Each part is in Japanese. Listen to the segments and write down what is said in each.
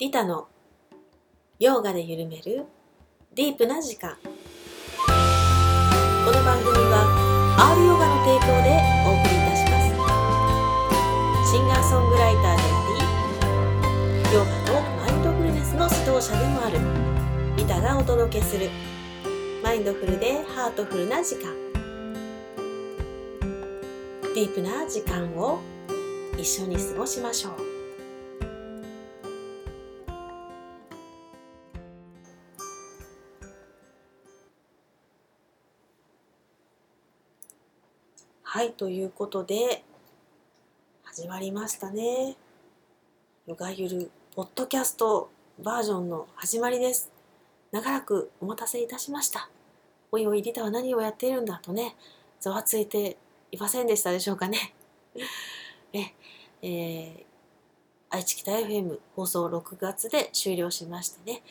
リタのヨガで緩めるディープな時間。この番組は R ヨガの提供でお送りいたします。シンガーソングライターでありヨガとマインドフルネスの指導者でもあるリタがお届けするマインドフルでハートフルな時間。ディープな時間を一緒に過ごしましょう。はいということで始まりましたね。ヨガゆるポッドキャストバージョンの始まりです。長らくお待たせいたしました。おいおいリタは何をやっているんだとねざわついていませんでしたでしょうかね。ええー、愛知北 FM 放送6月で終了しましてね、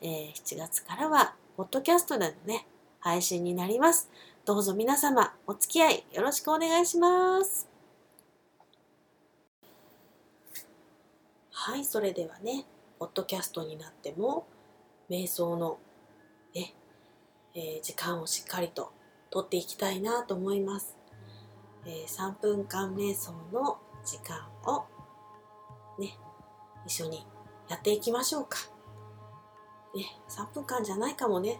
えー、7月からはポッドキャストでのね配信になります。どうぞ皆様お付き合いよろしくお願いします。はい、それではね、ポッドキャストになっても、瞑想のね、えー、時間をしっかりととっていきたいなと思います。えー、3分間瞑想の時間をね、一緒にやっていきましょうか。ね、3分間じゃないかもね。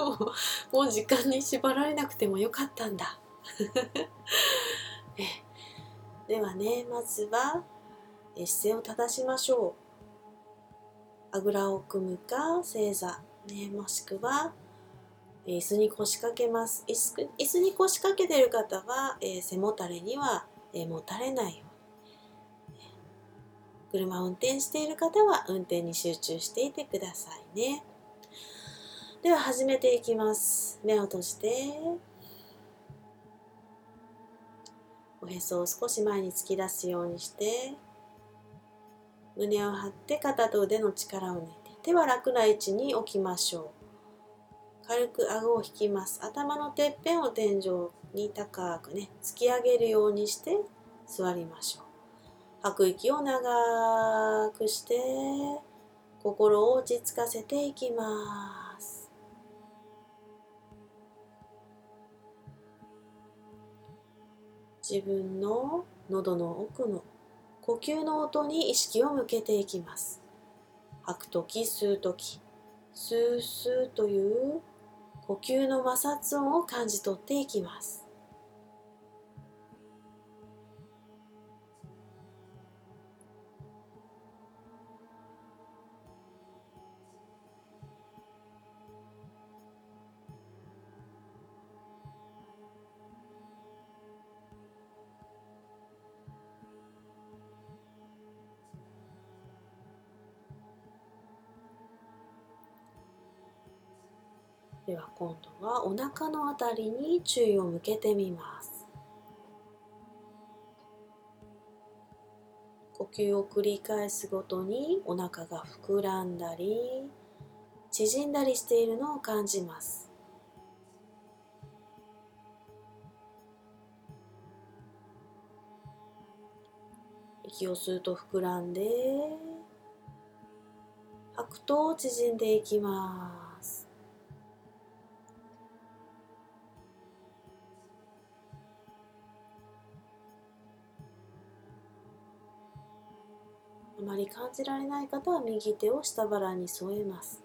もう時間に縛られなくてもよかったんだ。ではねまずは姿勢を正しましょう。あぐらを組むか正座、ね、もしくは椅子に腰掛けます。椅子に腰掛けてる方は、え、背もたれには、え、もたれないよ車を運転している方は運転に集中していてくださいね。では始めていきます。目を閉じて、おへそを少し前に突き出すようにして、胸を張って肩と腕の力を抜いて、手は楽な位置に置きましょう。軽く顎を引きます。頭のてっぺんを天井に高くね、突き上げるようにして座りましょう。吐く息を長くして心を落ち着かせていきます。自分の喉の奥の呼吸の音に意識を向けていきます。吐く時吸う時スースーという呼吸の摩擦音を感じ取っていきます。今度はお腹のあたりに注意を向けてみます。呼吸を繰り返すごとにお腹が膨らんだり縮んだりしているのを感じます。息を吸うと膨らんで吐くと縮んでいきます。あまり感じられない方は右手を下腹に添えます。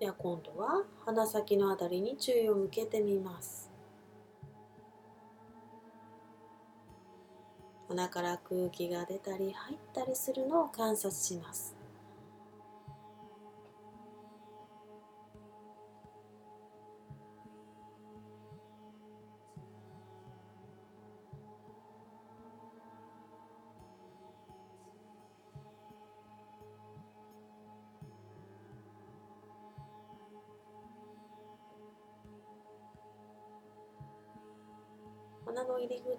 では今度は鼻先のあたりに注意を向けてみます。鼻から空気が出たり入ったりするのを観察します。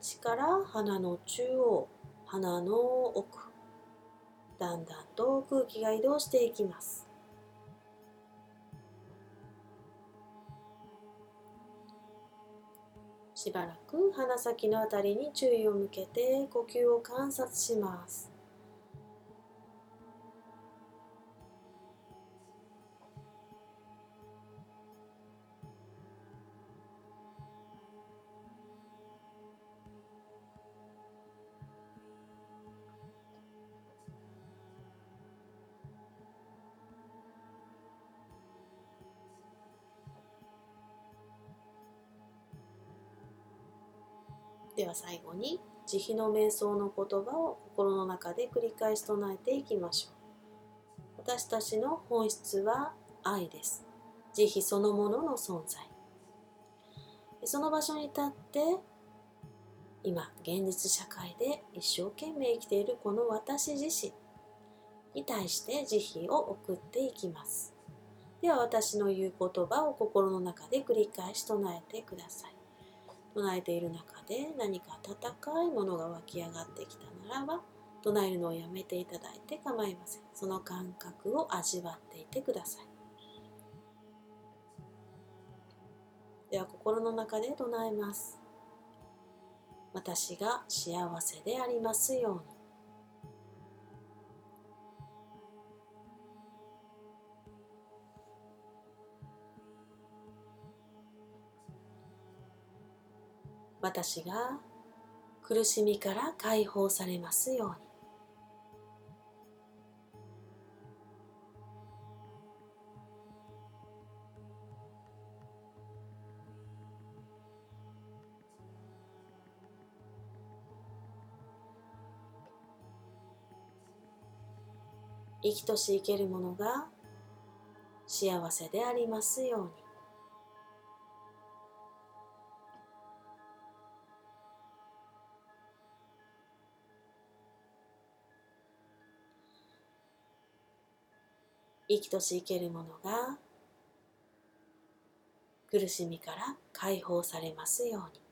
口から鼻の中央鼻の奥だんだんと空気が移動していきます。しばらく鼻先のあたりに注意を向けて呼吸を観察します。は最後に慈悲の瞑想の言葉を心の中で繰り返し唱えていきましょう。私たちの本質は愛です。慈悲そのものの存在。その場所に立って今現実社会で一生懸命生きているこの私自身に対して慈悲を送っていきます。では私の言う言葉を心の中で繰り返し唱えてください。唱えている中で何か温かいものが湧き上がってきたならば唱えるのをやめていただいて構いません。その感覚を味わっていてください。では心の中で唱えます。私が幸せでありますように。私が苦しみから解放されますように。生きとし生けるものが幸せでありますように。生きとし生けるものが苦しみから解放されますように。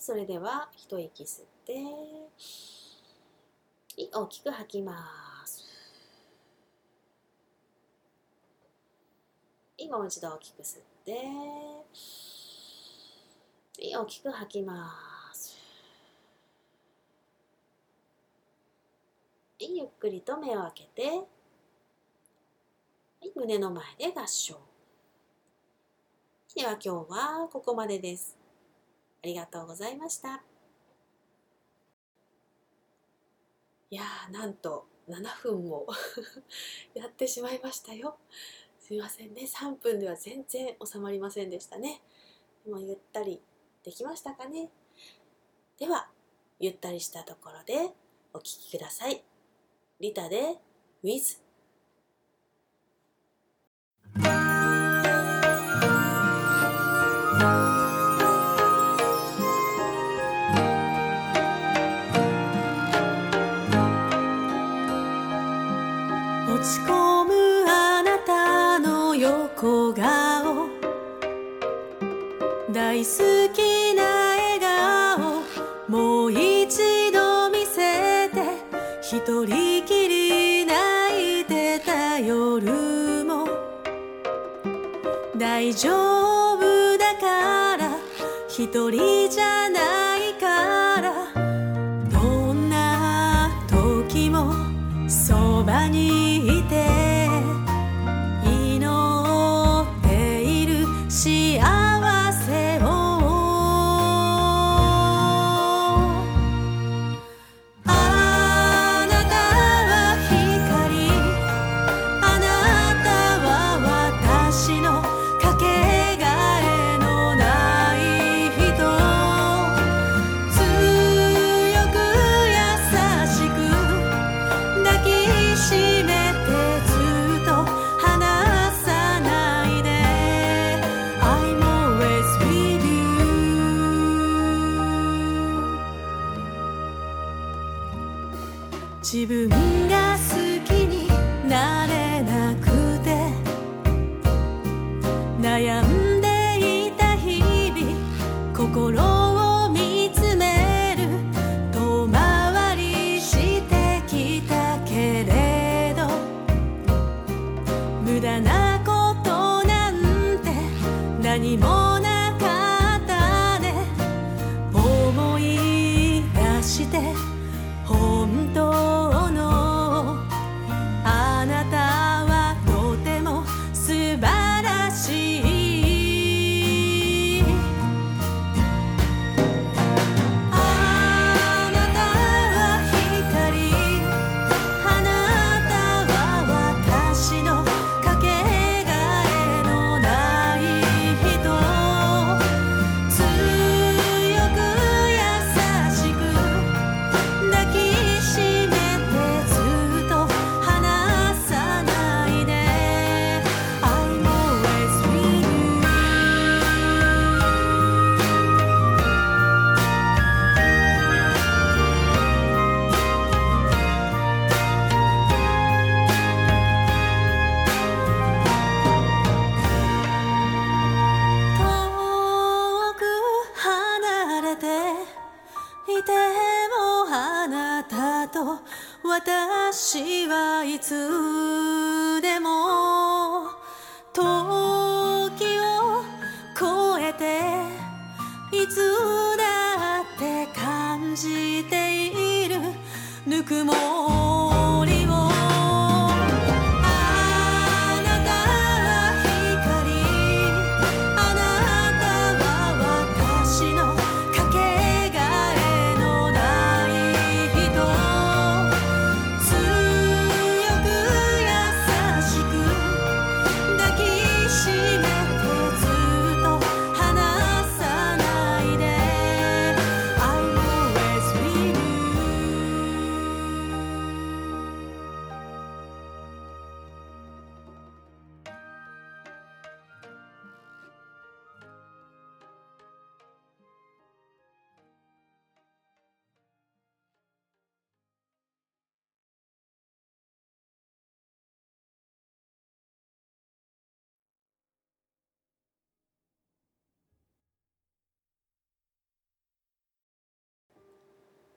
それでは一息吸って大きく吐きます。もう一度大きく吸って大きく吐きます。ゆっくりと目を開けて胸の前で合掌。では今日はここまでです。りがとうございました。いや、なんと7分も やってしまいましたよ。すいませんね。3分では全然収まりませんでしたね。でもゆったりできましたかね。では、ゆったりしたところでお聴きください。リタで With 好きな笑顔もう一度見せて一人きり泣いてた夜も大丈夫だから一人じゃない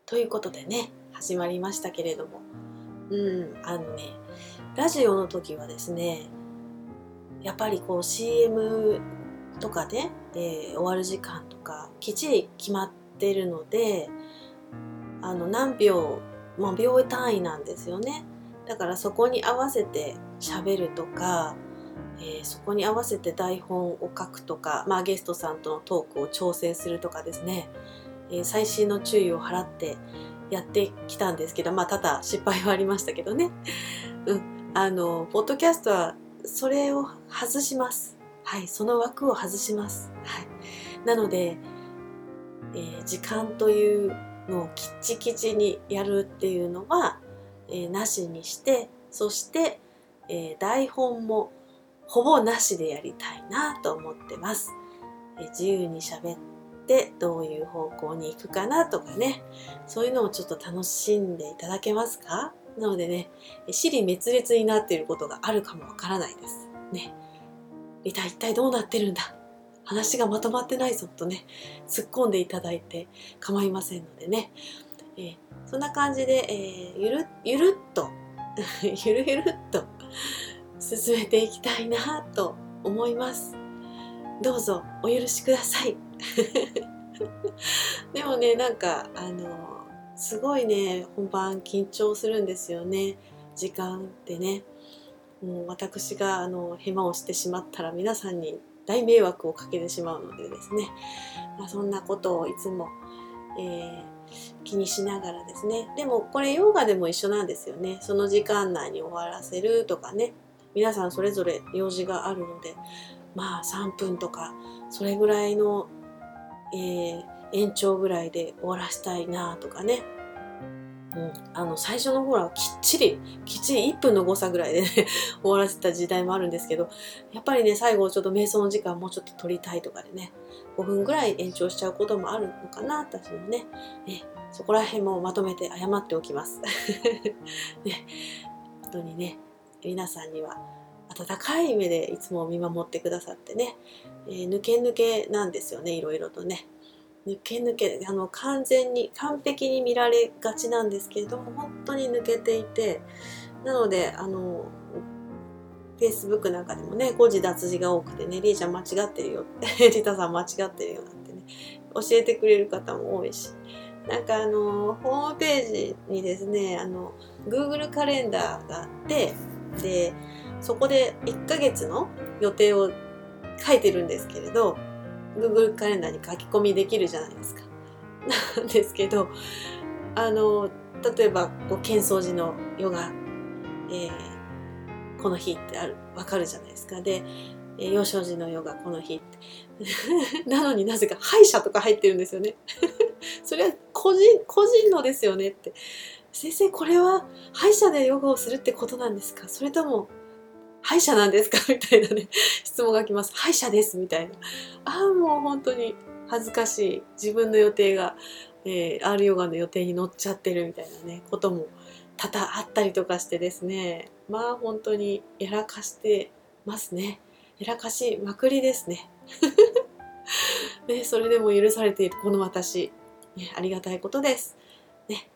ということでね始まりましたけれども。うんあのねラジオの時はですねやっぱりこう CM とかで、えー終わる時間とかきっちり決まってるのであの何秒、まあ、秒単位なんですよね。だからそこに合わせて喋るとか、えーそこに合わせて台本を書くとか、まあ、ゲストさんとのトークを調整するとかですね。えー細心の注意を払ってやってきたんですけどまあ多々失敗はありましたけどね。うん。あのポッドキャストはそれを外します。はい。その枠を外します。はい。なので、えー時間というのをきっちきちにやるっていうのは、えーなしにしてそして、えー台本もほぼなしでやりたいなと思ってます、え自由に喋ってどういう方向に行くかなとかね。そういうのをちょっと楽しんでいただけますか？なのでね死に滅裂になっていることがあるかもわからないですね。リタ一体どうなってるんだ？話がまとまってないぞとね突っ込んでいただいて構いませんのでね、えーそんな感じで、えー ゆるゆるっとゆるゆるっと進めていきたいなと思います。どうぞお許しください。でもねなんかあのすごいね本番緊張するんですよね。時間ってね。もう私があのヘマをしてしまったら皆さんに大迷惑をかけてしまうのでですね、まあ、そんなことをいつも、えー気にしながらですね。でもこれヨガでも一緒なんですよね。その時間内に終わらせるとかね。皆さんそれぞれ用事があるのでまあ3分とかそれぐらいの、えー延長ぐらいで終わらしたいなとかね、うん、あの最初の頃はきっちりきっちり1分の誤差ぐらいでね 終わらせた時代もあるんですけどやっぱりね最後ちょっと瞑想の時間もうちょっと取りたいとかでね5分ぐらい延長しちゃうこともあるのかな私もね。ねそこら辺もまとめて謝っておきます。ね、本当にね皆さんには温かい目でいつも見守ってくださってね、えー抜け抜けなんですよねいろいろとね。抜け抜けあの完全に完璧に見られがちなんですけれども本当に抜けていてなのであの Facebook なんかでもね誤字脱字が多くてね「リーちゃん間違ってるよ」って「リタさん間違ってるよ」なんてね教えてくれる方も多いしなんかあのホームページにですねあの Google カレンダーがあってでそこで1ヶ月の予定を書いてるんですけれど Google カレンダーに書き込みできるじゃないですか。なんですけどあの例えばこう喧騒寺のヨガ、えーこの日ってあるわかるじゃないですか。で幼少時のヨガこの日って なのになぜか歯医者とか入ってるんですよね。それは個人個人のですよねって先生これは歯医者でヨガをするってことなんですか？それとも歯医者なんですか？みたいなね質問が来ます。歯医者ですみたいな。ああもう本当に恥ずかしい。自分の予定が、えー、R ヨガの予定に乗っちゃってるみたいなねことも多々あったりとかしてですね。まあ本当にやらかしてますね。やらかしまくりですね。ねそれでも許されているこの私、ね、ありがたいことです。ね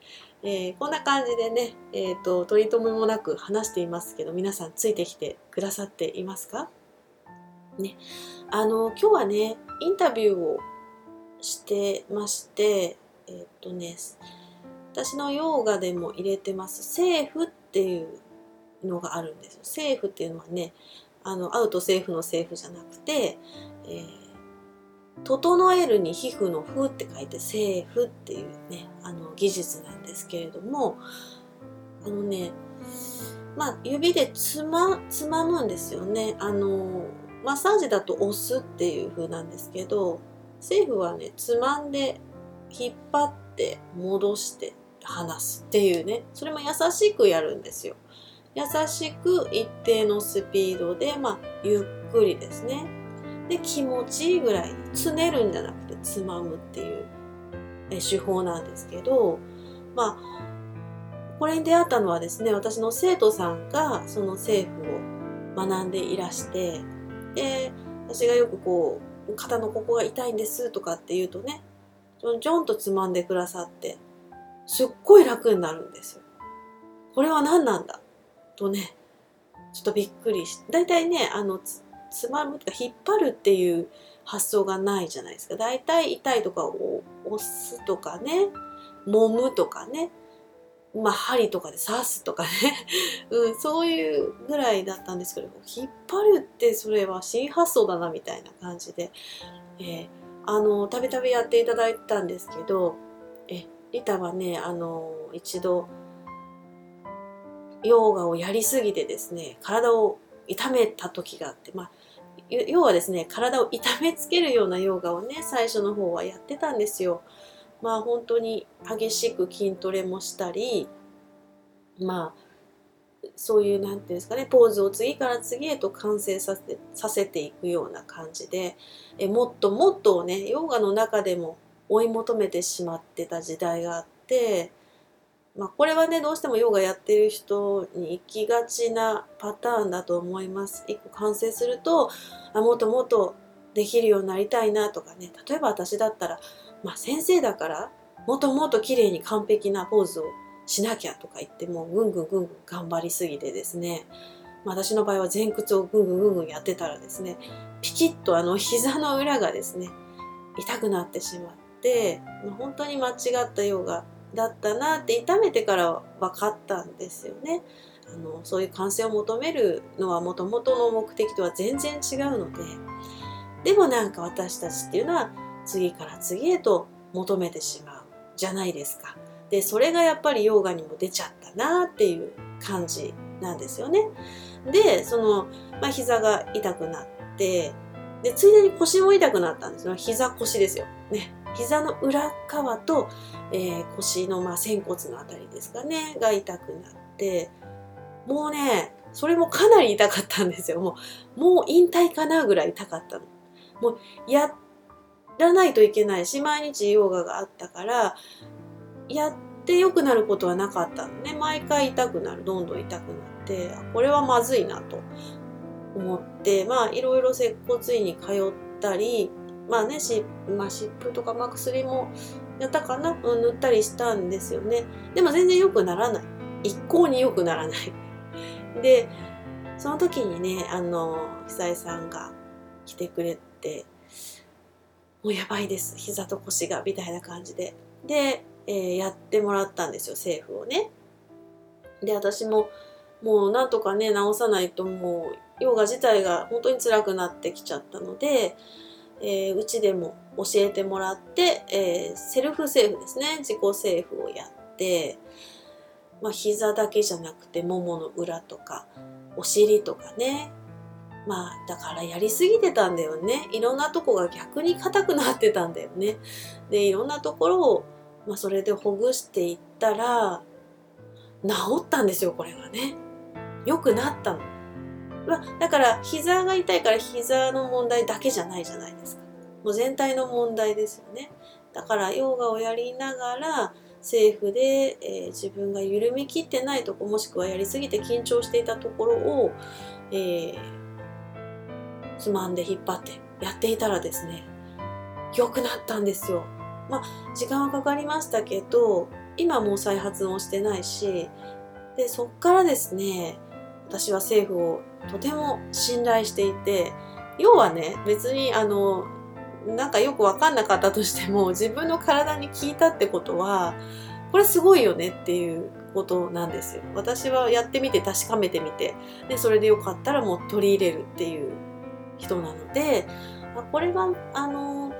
えーこんな感じでね、えー、と取り留めもなく話していますけど皆さんついてきてくださっていますか？ね。あの今日はねインタビューをしてましてえっ、とね私のヨーガでも入れてますセーフっていうのがあるんですよ。セーフっていうのはねあのアウトセーフのセーフじゃなくて、えー整えるに皮膚の風って書いてセーフっていうねあの技術なんですけれどもあのねまあ指でつまつまむんですよね。あのマッサージだと押すっていう風なんですけどセーフはねつまんで引っ張って戻して離すっていうねそれも優しくやるんですよ。優しく一定のスピードでまあゆっくりですね。で気持ちいいぐらいつねるんじゃなくてつまむっていう手法なんですけどまあこれに出会ったのはですね私の生徒さんがその政府を学んでいらしてで私がよくこう肩のここが痛いんですとかって言うとねちょんちょんとつまんでくださってすっごい楽になるんですよ。これは何なんだ？とねちょっとびっくりして大体ねあのつまむとか引っ張るっていう発想がないじゃないですか。大体痛いとかを押すとかね揉むとかねまあ針とかで刺すとかね、うん、そういうぐらいだったんですけど引っ張るってそれは新発想だなみたいな感じで、えーあのたびたびやっていただいたんですけどえリタはねあの一度ヨーガをやりすぎてですね体を痛めた時があってまあ要はですね体を痛めつけるようなヨガをね最初の方はやってたんですよ。まあ本当に激しく筋トレもしたりまあそういうなんていうんですかねポーズを次から次へと完成させさせていくような感じでえもっともっとねヨガの中でも追い求めてしまってた時代があって。まあ、これはねどうしてもヨガやってる人に行きがちなパターンだと思います。一個完成するとあもっともっとできるようになりたいなとかね例えば私だったら、まあ、先生だからもっともっと綺麗に完璧なポーズをしなきゃとか言ってもうぐんぐんぐんぐん頑張りすぎてですね、まあ、私の場合は前屈をぐんぐんぐんぐんやってたらですねピキッとあの膝の裏がですね痛くなってしまって、まあ、本当に間違ったヨガだったなって痛めてから分かったんですよね。あのそういう完成を求めるのはもともとの目的とは全然違うのででもなんか私たちっていうのは次から次へと求めてしまうじゃないですか。でそれがやっぱりヨーガにも出ちゃったなっていう感じなんですよね。でその、まあ、膝が痛くなってでついでに腰も痛くなったんですよ膝腰ですよ。ね膝の裏側と、えー腰のまあ仙骨のあたりですかねが痛くなってもうねそれもかなり痛かったんですよ。もうもう引退かなぐらい痛かったの。もうやらないといけないし毎日ヨガがあったからやって良くなることはなかったのね。毎回痛くなる。どんどん痛くなってこれはまずいなと思ってまあいろいろ接骨院に通ったりまあねし、まあ、湿布とか、まあ、薬もやったかな、うん、塗ったりしたんですよね。でも全然良くならない。一向に良くならない。でその時にねあの久江さんが来てくれてもうやばいです膝と腰がみたいな感じで。で、えーやってもらったんですよ政府をね。で私ももうなんとかね治さないともうヨガ自体が本当に辛くなってきちゃったのでえーうちでも教えてもらって、えーセルフセーフですね。自己セーフをやって、まあ、膝だけじゃなくてももの裏とかお尻とかね。まあだからやりすぎてたんだよね。いろんなとこが逆に硬くなってたんだよね。でいろんなところを、まあ、それでほぐしていったら治ったんですよこれがね。良くなったの。まあ、だから膝が痛いから膝の問題だけじゃないじゃないですか。もう全体の問題ですよね。だからヨガをやりながらセーフで、えー自分が緩みきってないとこもしくはやりすぎて緊張していたところを、えーつまんで引っ張ってやっていたらですね良くなったんですよ。まあ時間はかかりましたけど今もう再発もしてないしでそっからですね私は政府をとても信頼していて要はね別にあのなんかよく分かんなかったとしても 自分の体に効いたってことはこれすごいよねっていうことなんですよ。私はやってみて確かめてみて。でそれでよかったらもう取り入れるっていう人なのでこれはあの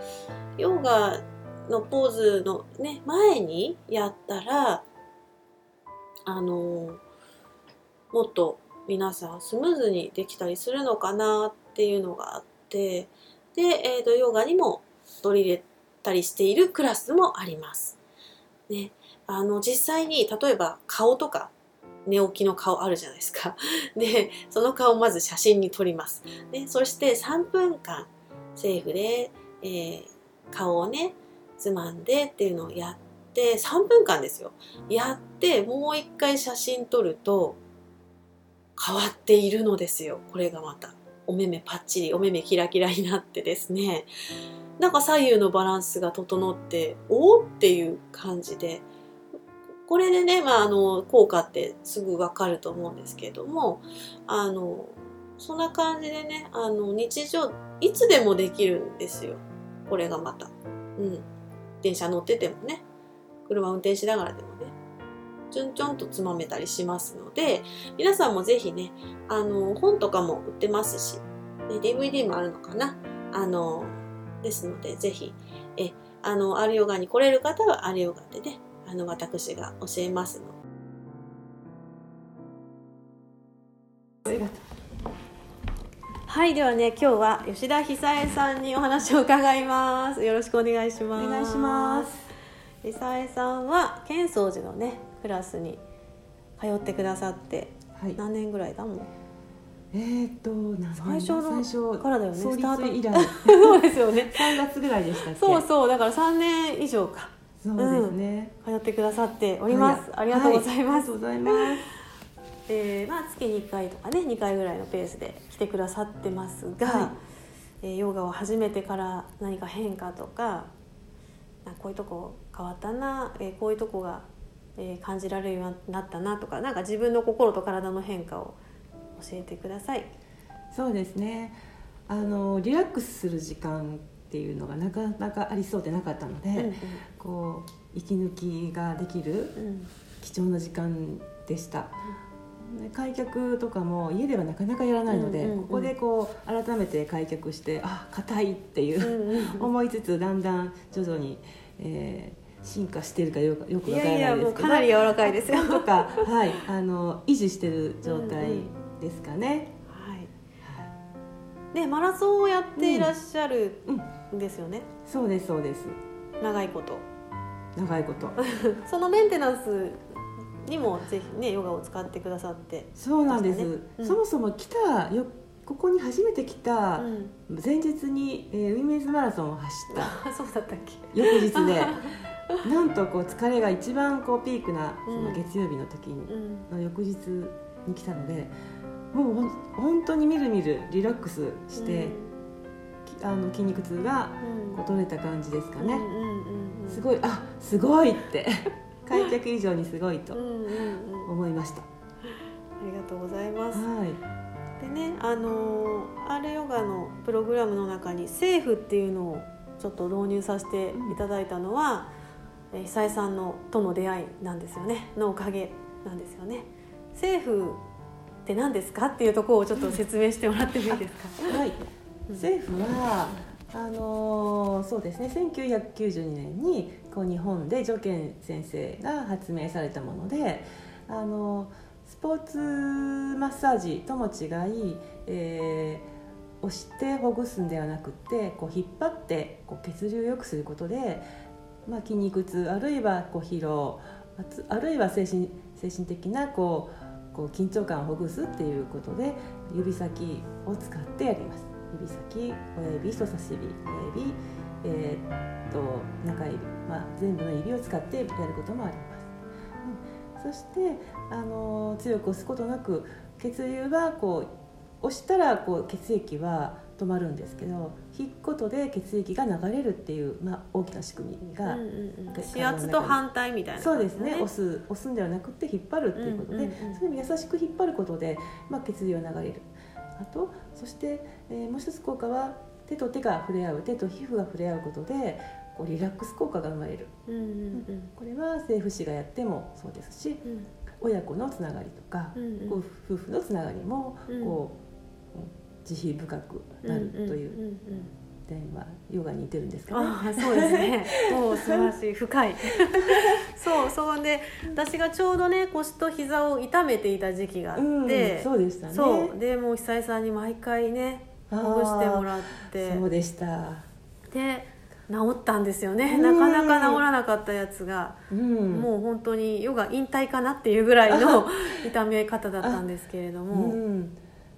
ヨガのポーズのね前にやったらあのもっと皆さんスムーズにできたりするのかなっていうのがあってで、えーとヨガにも取り入れたりしているクラスもあります。ね、あの実際に例えば顔とか寝起きの顔あるじゃないですか。でその顔をまず写真に撮ります。でそして3分間セーフで、えー顔をねつまんでっていうのをやって3分間ですよ。やってもう一回写真撮ると変わっているのですよ。これがまた。お目目パッチリお目目キラキラになってですね。なんか左右のバランスが整っておおっていう感じで。これでね、まあ、あの効果ってすぐ分かると思うんですけれどもあのそんな感じでねあの日常いつでもできるんですよ。これがまた。うん、電車乗っててもね。車運転しながらでもね。ちょんちょんとつまめたりしますので皆さんもぜひねあの本とかも売ってますし、で DVD もあるのかな？あのですのでぜひえあのアルヨガに来れる方はアルヨガでねあの私が教えますの。はいではね今日は吉田久恵さんにお話を伺います。よろしくお願いします。お願いします。久恵さんは浅草寺のねクラスに通ってくださってはい。何年ぐらいだもん？えーっと、最初の最初からだよね創スタート。立以来、そうですよね。3月ぐらいでした。そうそうだから3年以上か。そうですね。通ってくださっております、ありがとうございます、はありがとうございます。えーまあ、月に1回とかね2回ぐらいのペースで来てくださってますが、はい。えーヨガを始めてから何か変化とかあこういうとこ変わったな、えーこういうとこが、えー感じられるようになったなとかなんか自分の心と体の変化を教えてください。そうですね。あのリラックスする時間っていうのがなかなかありそうでなかったので、うんこう息抜きができるうんうん貴重な時間でした。で開脚とかも家ではなかなかやらないので、うんうんうんここでこう改めて開脚してあ硬いっていううんうん 思いつつだんだん徐々に、えー進化しているかよくよくわからいやいやないですけどもうかなり柔らかいですよ。とか、はい、あの維持してる状態ですかね。はい。でマラソンをやっていらっしゃるうんんですよね。そうですそうです。長いこと長いこと そのメンテナンスにもぜひねヨガを使ってくださって、そうなんです、そもそも来たよここに初めて来たうん、前日に、えーウィメンズマラソンを走った。あ そうだったっけ？翌日で。なんとこう疲れが一番こうピークなその月曜日の時に、うん。の翌日に来たのでもう本当にみるみるリラックスして、きあの筋肉痛がうん。こう取れた感じですかね、うんうんうんうん、すごいあすごいって。開脚以上にすごいとうんうんうん、思いました、ありがとうございます。はいでね、あのー、アーレヨガのプログラムの中にセーフっていうのをちょっと導入させていただいたのは、えー久井さんのとの出会いなんですよねのおかげなんですよね。セーフって何ですかっていうところをちょっと説明してもらってもいいですか？はい、うん政府はあのーそうですね1992年にこう日本で助健先生が発明されたもので、あのースポーツマッサージとも違い、えー押してほぐすんではなくてこう引っ張ってこう血流を良くすることで、まあ、筋肉痛あるいはこう疲労あつあるいは精神精神的なこうこう緊張感をほぐすっていうことで指先を使ってやります。指先親指人差し指親指、えーっと中指、まあ、全部の指を使ってやることもあります、うん、そしてあの強く押すことなく血流はこう押したらこう血液は止まるんですけど引くことで血液が流れるっていう、まあ、大きな仕組みが、うんうんうん。圧と反対みたいなそうですね。押す押すんではなくて引っ張るっていうことで、うんうんうん。それに優しく引っ張ることで、まあ、血流が流れる。あとそして、えーもう一つ効果は手と手が触れ合う手と皮膚が触れ合うことでこうリラックス効果が生まれる。うんうんこれは政府士がやってもそうですしうんうん親子のつながりとか、うんうん夫婦のつながりもうんこう、うん慈悲深くなるという点はヨガに似てるんですかね。ああそうですね。もう素晴らしい深い。そうそんで私がちょうどね腰と膝を痛めていた時期があって、うん、そうでしたね。そうでもう久井さんに毎回ねほぐしてもらってそうでした。で治ったんですよね。うん。なかなか治らなかったやつが、うん、もう本当にヨガ引退かなっていうぐらいの 痛め方だったんですけれどうも、ん、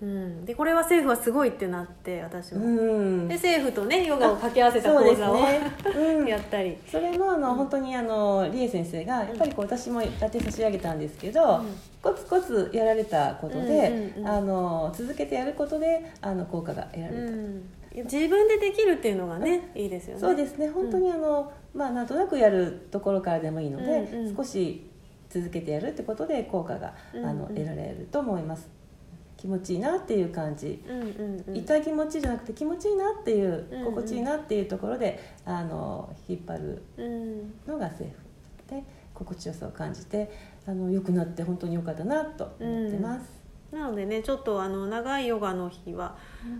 うん、でこれは政府はすごいってなって私も。うん、で政府とねヨガを掛け合わせた講座を、ね。うん。やったり。それもあの、本当にあの理恵先生がやっぱりこう私もやって差し上げたんですけど、うん。コツコツやられたことで、あの続けてやることであの効果が得られた、うん、自分でできるっていうのがね、いいですよね。そうですね。本当にあの、まあなんとなくやるところからでもいいので、うんうん。少し続けてやるってことで効果が、あの得られると思います。気持ちいいなっていう感じ。うんうんうん。痛い気持ちじゃなくて気持ちいいなっていう、うんうん。心地いいなっていうところであの引っ張るうん。のがセーフ。で心地よさを感じてあの良くなって本当に良かったなと思ってます。なのでねちょっとあの長いヨガの日は、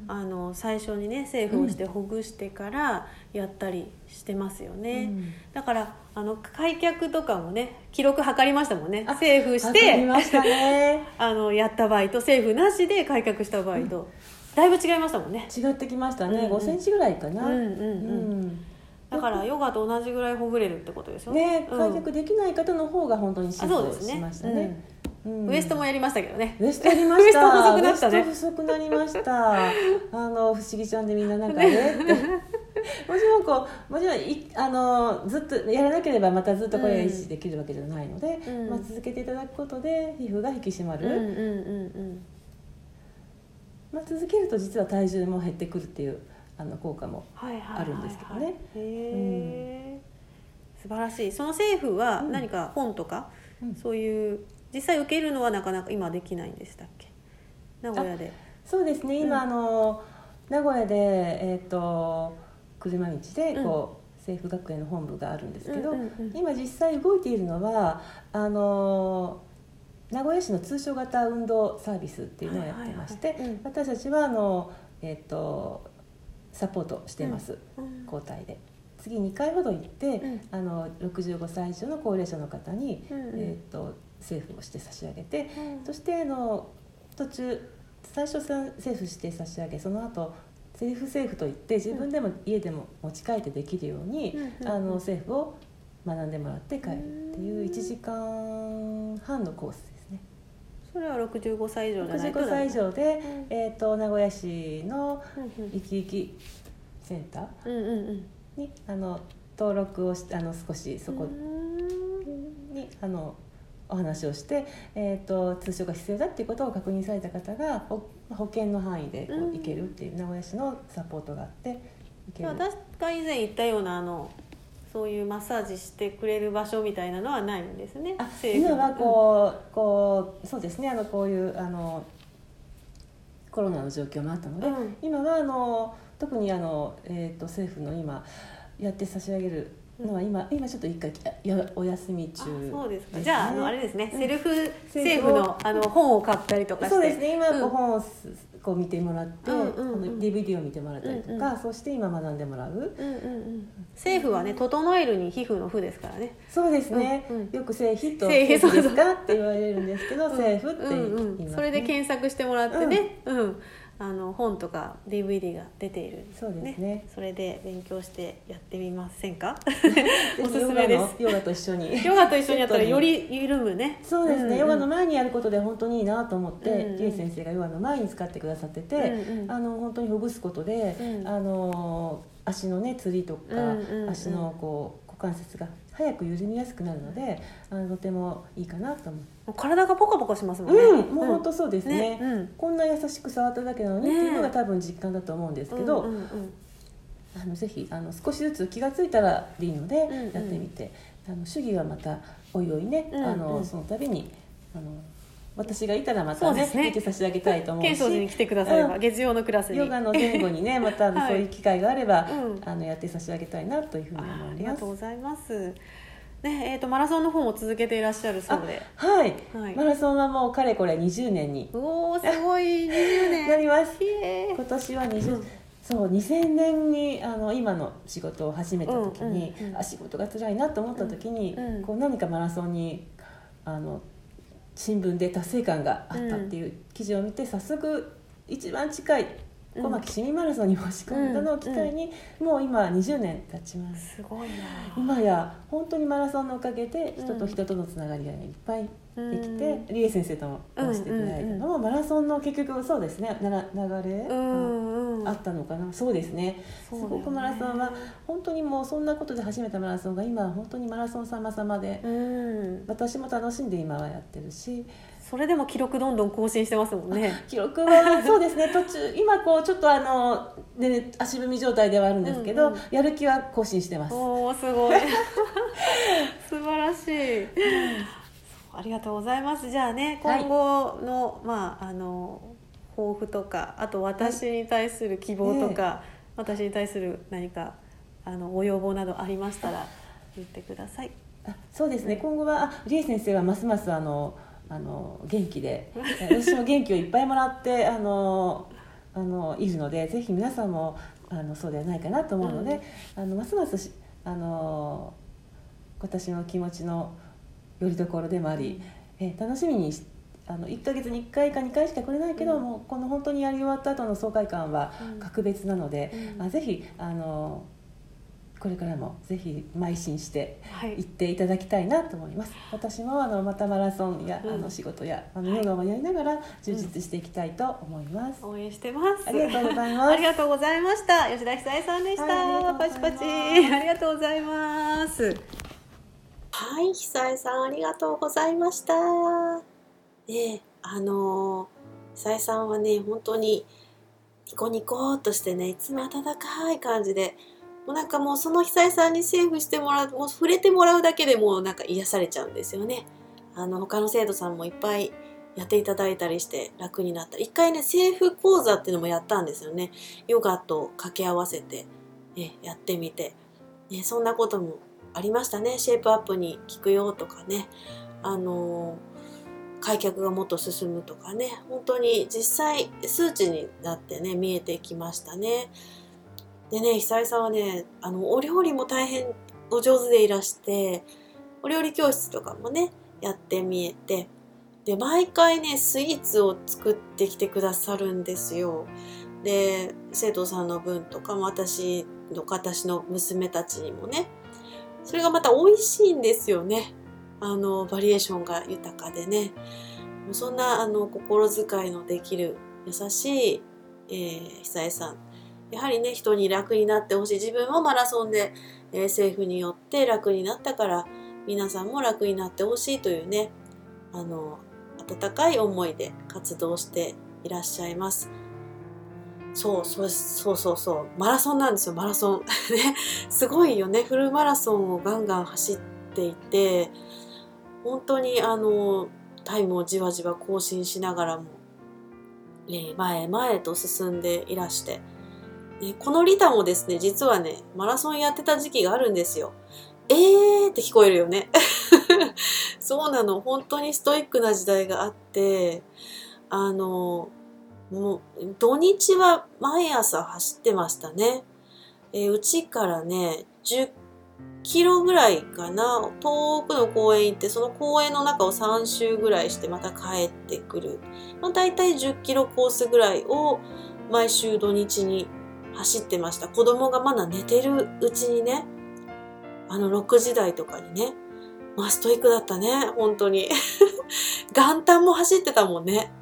あの最初にねセーフをしてほぐしてからやったりしてますよね、うん。だからあの開脚とかもね記録測りましたもんね。あセーフしてね。あのやった場合とセーフなしで開脚した場合と、だいぶ違いましたもんね。違ってきましたね、うんうん。5センチぐらいかな。うんうんうん。うん。だからヨガと同じぐらいほぐれるってことですよね、うん。開脚できない方の方が本当に進歩しましたね。うん。ウエストもやりましたけどね。ウエストやりました。ウエスト細くなったね。細くなりました。あの不思議ちゃんでみんななんかねって。もちろんこうもちろんいあのずっとやらなければまたずっとこれが維持できるわけじゃないので、うん。まあ続けていただくことで皮膚が引き締まる。うんうんうんまあ続けると実は体重も減ってくるっていうあの効果も。あるんですけどね。へえ、素晴らしい。その政府は何か本とか、うん。そういう実際受けるのはなかなか今できないんでしたっけ？名古屋で。そうですね。今、うん。あの名古屋でえっ、と車道でこう、政府学園の本部があるんですけど、うんうんうん。今実際動いているのはあの名古屋市の通所型運動サービスっていうのをやってまして、はいはいはいうん。私たちはあのえっ、とサポートしてます、うん。交代で。次2回ほど行って、うん。あの65歳以上の高齢者の方に、うんうん。えー、と政府をして差し上げて、うん。そしてあの途中最初さ政府して差し上げその後セルフセーフといって自分でも家でも持ち帰ってできるように、うんあのセーフを学んでもらって帰るっていう1時間半のコースですね。それは65歳以上じゃないと65歳以上で、うん。えー、と名古屋市のうん生き生きセンターにあの登録をしてあの少しそこうん。にあのお話をして、えー、と通所が必要だっていうことを確認された方がほ保険の範囲でこうん。う行けるっていう名古屋市のサポートがあって行ける。私が以前言ったようなあのそういうマッサージしてくれる場所みたいなのはないんですねあ政府今はこう,、こうそうですねあのこういうあのコロナの状況もあったので、うん。今はあの特にあの、えー、と政府の今やって差し上げるのは今、今ちょっと一回やお休み中あそうですか。ね。じゃああのあれですね、うん。セルフ政府のあの本を買ったりとかして。そうですね。今うん。こう本をすこう見てもらって、うんうんうん。DVD を見てもらったりとか、うんそして今学んでもらう。うんうんうん。政府はね整えるに皮膚の負ですからね。そうですね、うんうん。よく「製皮と政府ですか?」って言われるんですけど「うん。政府」って言います、ね。うんうんそれで検索してもらってね、うんあの本とか DVD が出ているんそうですね。それで勉強してやってみませんか？おすすめです。ヨガと一緒に。ヨガと一緒にやったらより緩むね。そうですね、んんヨガの前にやることで本当にいいなと思って、うんうんリエ先生がヨガの前に使ってくださってて、うんうん。あの本当にほぐすことで、うん。あの足のねつりとか、うんうんうん足のこう股関節が早く緩みやすくなるのであのとてもいいかなと思う。体がポカポカしますもんね、うん、もう本当そうですね,、うん。こんな優しく触っただけなのに、ねっていうのが多分実感だと思うんですけど、うんうんうん。あのぜひあの少しずつ気が付いたらでいいので、んうん。やってみて。あの主義はまたおいおいね、うんうん。あのその度にあの私がいたらまたねね。見て差し上げたいと思うケンソー寺にし来てくだされば、うん。月曜のクラスに。ヨガの前後にねまたはいそういう機会があれば、うん。あのやって差し上げたいなというふうにああ思います。りがとう。ございます。ねえー、とマラソンの方も続けていらっしゃるそうで。はい、はい。マラソンはもうかれこれ20年に。おおすごい。20年。なります。今年は20、うん。そう2000年にあの今の仕事を始めた時に、うんうんうんあ仕事が辛いなと思った時に、うんうん。こう何かマラソンにあの新聞で達成感があったっていう記事を見て、早速一番近い小牧市民マラソンに申し込んだのを機会に、もう今20年経ちます。すごいな。今や本当にマラソンのおかげで人と人とのつながりがいっぱいできて、うんリエ先生とも話していただいたの。も、マラソンの結局そうですね。なら流れ、うんうんあったのかな。そうですね。ね。すごくマラソンは本当にもうそんなことで始めたマラソンが今は本当にマラソン様々で、うん。私も楽しんで今はやってるし。それでも記録どんどん更新してますもんね。記録はそうですね。途中今こうちょっとあの、ね、足踏み状態ではあるんですけど、うんうん。やる気は更新してます。おおすごい。素晴らしい、ありがとうございます。じゃあねはい。今後の、まああの抱負とかあと私に対する希望とか、私に対する何かあのご要望などありましたら言ってください。あそうですね。今後はあリエ先生はますますあのあの元気でえ私も元気をいっぱいもらって あのあのいるのでぜひ皆さんもあのそうではないかなと思うので、あのますますしあの私の気持ちのよりどころでもあり、え楽しみにしあの1ヶ月に1回か2回しか来れないけど、うん。もうこの本当にやり終わった後の爽快感はうん。格別なので、うん。あぜひあのこれからもぜひ邁進してはい。行っていただきたいなと思います。私もあのまたマラソンや、うん。あの仕事やあのヨガもやりながら充実していきたいと思います、応援してます。ありがとうございます。ありがとうございました。吉田久恵さんでした、はいパチパチ。ありがとうございますはい、久江さんありがとうございました。ねえ、あのー久江さんはね、本当にニコニコっとしてね、いつも温かい感じで、もうなんかもうその久江さんにセーフしてもらう、もう触れてもらうだけでもうなんか癒されちゃうんですよね。あの、他の生徒さんもいっぱいやっていただいたりして楽になった。一回ね、セーフ講座っていうのもやったんですよね。ヨガと掛け合わせて、ね、やってみて。ね、そんなこともありましたね。シェイプアップに効くよとかね。あの開脚がもっと進むとかね。本当に実際数値になってね見えてきましたね。でね久井さんはねあのお料理も大変お上手でいらしてお料理教室とかもねやってみえて。で毎回ねスイーツを作ってきてくださるんですよ。で生徒さんの分とかも私の私の娘たちにもね。それがまた美味しいんですよね。あのバリエーションが豊かでね。そんなあの心遣いのできる優しい、えー、久江さん。やはりね人に楽になってほしい。自分もマラソンで、えー、政府によって楽になったから皆さんも楽になってほしいというねあの温かい思いで活動していらっしゃいます。そうそうそうそうそう。マラソンなんですよマラソン。ね。すごいよね。フルマラソンをガンガン走っていて本当にあのタイムをじわじわ更新しながらも、ね、前へ前へと進んでいらして、ね、このリタもですね実はねマラソンやってた時期があるんですよ。えーって聞こえるよね。そうなの。本当にストイックな時代があってあのもう土日は毎朝走ってましたね。え、うちからね10キロぐらいかな。遠くの公園行ってその公園の中を3周ぐらいしてまた帰ってくる、まあ、大体10キロコースぐらいを毎週土日に走ってました。子供がまだ寝てるうちにねあの6時台とかにねまあストイックだったね本当に。元旦も走ってたもんね。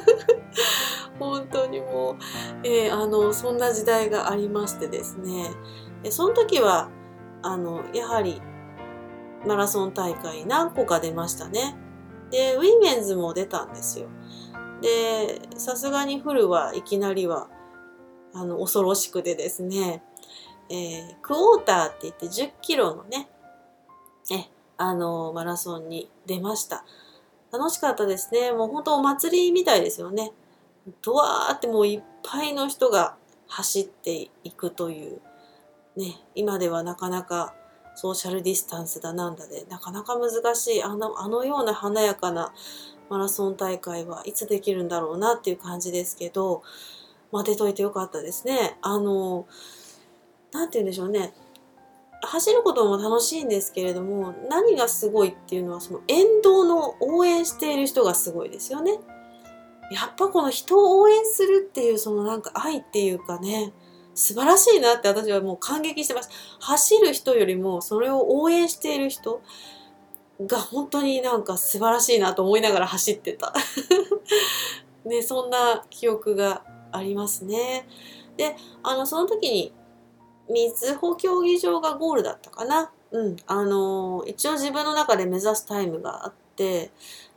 本当にもう、えー、あのそんな時代がありましてですね。その時はあのやはりマラソン大会何個か出ましたね。でウィメンズも出たんですよ。でさすがにフルはいきなりはあの恐ろしくてですね、えー、クォーターって言って10キロのねえあのマラソンに出ました。楽しかったですね。もう本当お祭りみたいですよね。ドワーってもういっぱいの人が走っていくというね今ではなかなかソーシャルディスタンスだなんだでなかなか難しいあのあのような華やかなマラソン大会はいつできるんだろうなっていう感じですけど、まあ、出といてよかったですね。あの何て言うんでしょうね走ることも楽しいんですけれども何がすごいっていうのはその沿道の応援している人がすごいですよね。やっぱこの人を応援するっていうそのなんか愛っていうかね素晴らしいなって私はもう感激してます。走る人よりもそれを応援している人が本当になんか素晴らしいなと思いながら走ってた。ねそんな記憶がありますね。であのその時に水穂競技場がゴールだったかな。うんあの一応自分の中で目指すタイムがあって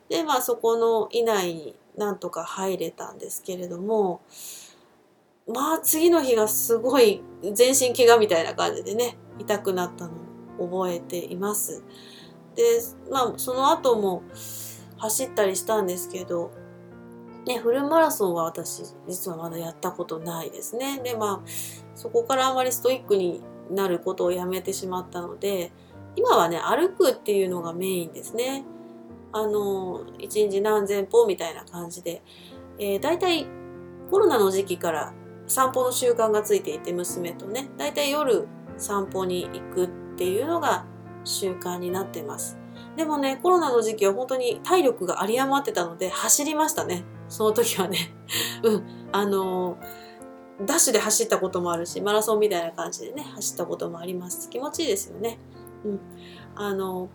でまあそこの以内になんとか入れたんですけれどもまあ次の日がすごい全身怪我みたいな感じでね痛くなったのを覚えています。でまあその後も走ったりしたんですけど、ね、フルマラソンは私実はまだやったことないですね。でまあそこからあまりストイックになることをやめてしまったので今はね歩くっていうのがメインですね。あの一日何千歩みたいな感じで、えー、大体コロナの時期から散歩の習慣がついていて娘とね。大体夜散歩に行くっていうのが習慣になってます。でもねコロナの時期は本当に体力が有り余ってたので走りましたね。その時はね。うん。あのダッシュで走ったこともあるしマラソンみたいな感じでね走ったこともあります。気持ちいいですよね。うん。あの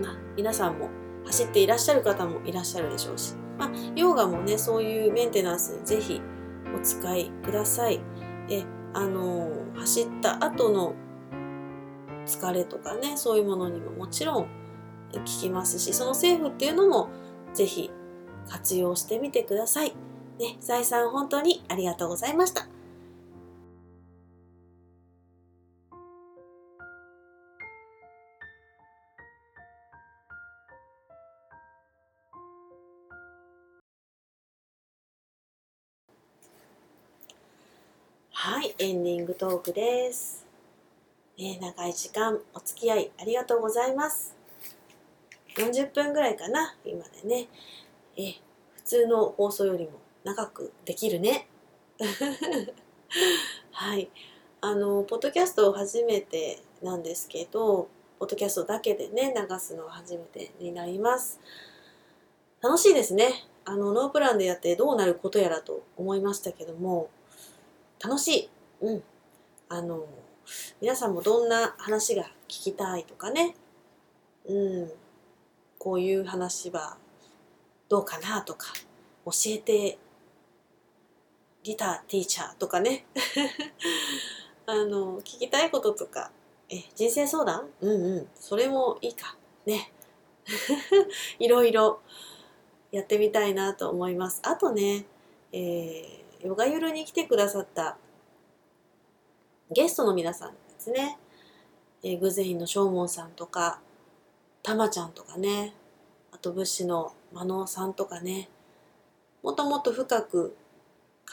まあ、皆さんも走っていらっしゃる方もいらっしゃるでしょうし、まあ、ヨガもねそういうメンテナンスぜひお使いください。えあの走った後の疲れとかねそういうものにももちろん効きますしその政府っていうのもぜひ活用してみてください。ね、財産本当にありがとうございました。はい、エンディングトークです。ね、長い時間お付き合いありがとうございます。40分ぐらいかな、今でね。え、普通の放送よりも長くできるね。はい。あの、ポッドキャストを初めてなんですけど、ポッドキャストだけでね、流すのは初めてになります。楽しいですね。あのノープランでやってどうなることやらと思いましたけども楽しい。うん。あの皆さんもどんな話が聞きたいとかね。うん。こういう話はどうかなとか教えてギターティーチャーとかね。あの聞きたいこととかえ人生相談？うんうん。それもいいか。ね。いろいろやってみたいなと思います。あとね、えー、ヨガゆるに来てくださったゲストの皆さんですね、えー、グゼインの正門さんとかたまちゃんとかねあと武士の真野さんとかねもっともっと深く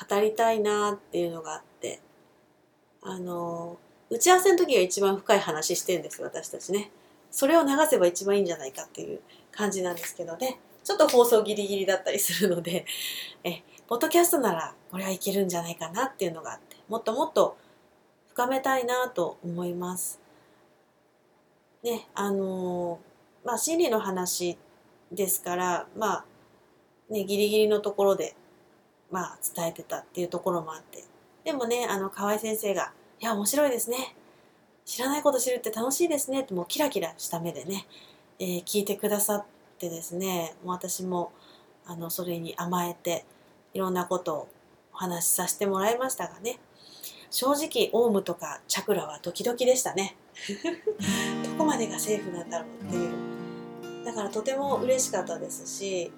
語りたいなっていうのがあってあの打ち合わせの時が一番深い話してんです私たちね。それを流せば一番いいんじゃないかっていう感じなんですけどね。ちょっと放送ギリギリだったりするのでえポッドキャストならこれはいけるんじゃないかなっていうのがあってもっともっと深めたいなと思います。ねあのまあ心理の話ですからまあねギリギリのところでまあ伝えてたっていうところもあって。でもねあの河合先生が「いや面白いですね。知らないこと知るって楽しいですね」ってもうキラキラした目でね、えー聞いてくださってですねもう私もあのそれに甘えていろんなことをお話しさせてもらいましたがね正直オウムとかチャクラはドキドキでしたね どこまでがセーフなんだろうっていうだからとても嬉しかったですし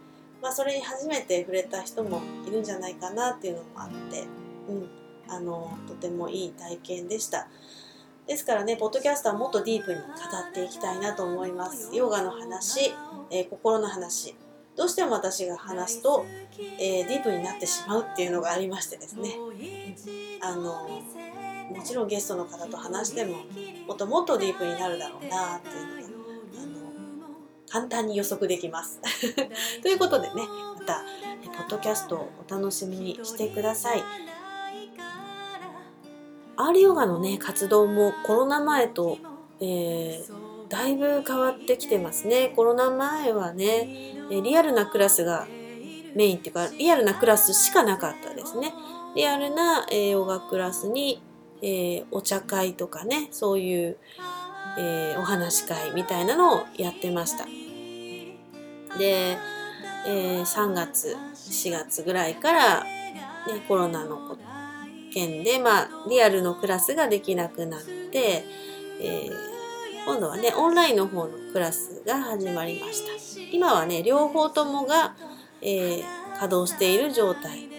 まあ、それに初めて触れた人もいるんじゃないかなっていうのもあって、うん、あのとてもいい体験でした。ですからね、ポッドキャストはもっとディープに語っていきたいなと思います。ヨガの話、えー心の話、どうしても私が話すと、えーディープになってしまうっていうのがありましてですね、あのもちろんゲストの方と話してももっともっとディープになるだろうなっていうのがあの簡単に予測できます。ということでねまたポッドキャストをお楽しみにしてください。アールヨガのね活動もコロナ前と、えーだいぶ変わってきてますね。コロナ前はねリアルなクラスがメインっていうかリアルなクラスしかなかったですね。リアルな、えヨガクラスに、えーお茶会とかねそういう、えーお話し会みたいなのをやってました。で、えー3月4月ぐらいから、ね、コロナの件で、まあ、リアルのクラスができなくなって、えー今度はねオンラインの方のクラスが始まりました。今はね両方ともが、えー稼働している状態。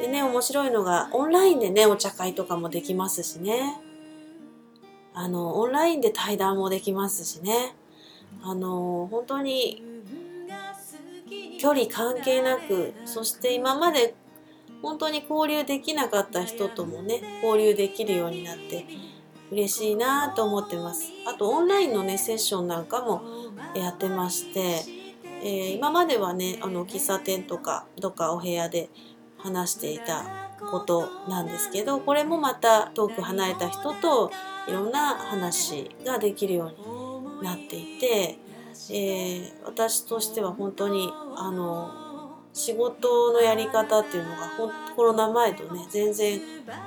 でね面白いのがオンラインでねお茶会とかもできますしね。あのオンラインで対談もできますしね。あの本当に距離関係なくそして今まで本当に交流できなかった人ともね交流できるようになって嬉しいなと思ってます。あとオンラインのねセッションなんかもやってまして、えー今まではねあの喫茶店とかどっかお部屋で話していたことなんですけどこれもまた遠く離れた人といろんな話ができるようになっていて、えー私としては本当にあの仕事のやり方っていうのがコロナ前とね全然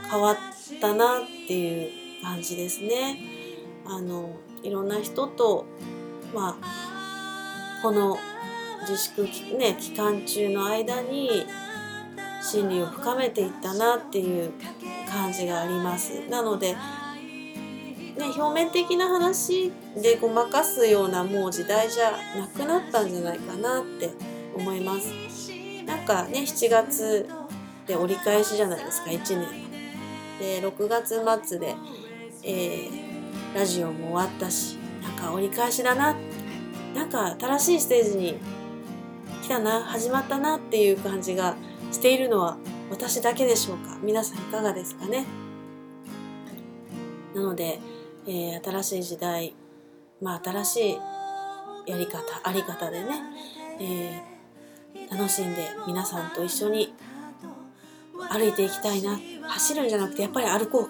変わったなっていう感じですね。あのいろんな人とまあこの自粛期,、ね、期間中の間に心理を深めていったなっていう感じがあります。なのでね、表面的な話でごまかすようなもう時代じゃなくなったんじゃないかなって思います。なんかね7月で折り返しじゃないですか1年で6月末で、えーラジオも終わったしなんか折り返しだな。なんか新しいステージに来たな始まったなっていう感じがしているのは私だけでしょうか。皆さんいかがですかね。なので、えー新しい時代まあ新しいやり方あり方でね、えー楽しんで皆さんと一緒に歩いていきたいな。走るんじゃなくてやっぱり歩こ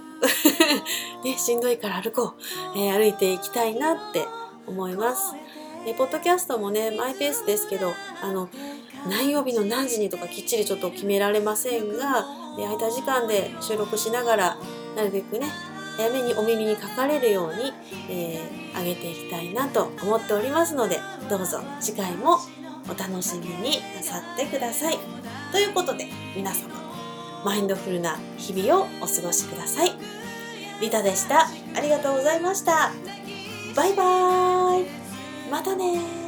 う、ね、しんどいから歩こう、えー歩いていきたいなって思います、えーポッドキャストもねマイペースですけどあの何曜日の何時にとかきっちりちょっと決められませんが空いた時間で収録しながらなるべくね早めにお耳にかかれるように、えー、上げていきたいなと思っておりますのでどうぞ次回もお楽しみになさってください。ということで皆様。マインドフルな日々をお過ごしください。リタでした。ありがとうございました。バイバーイ。またね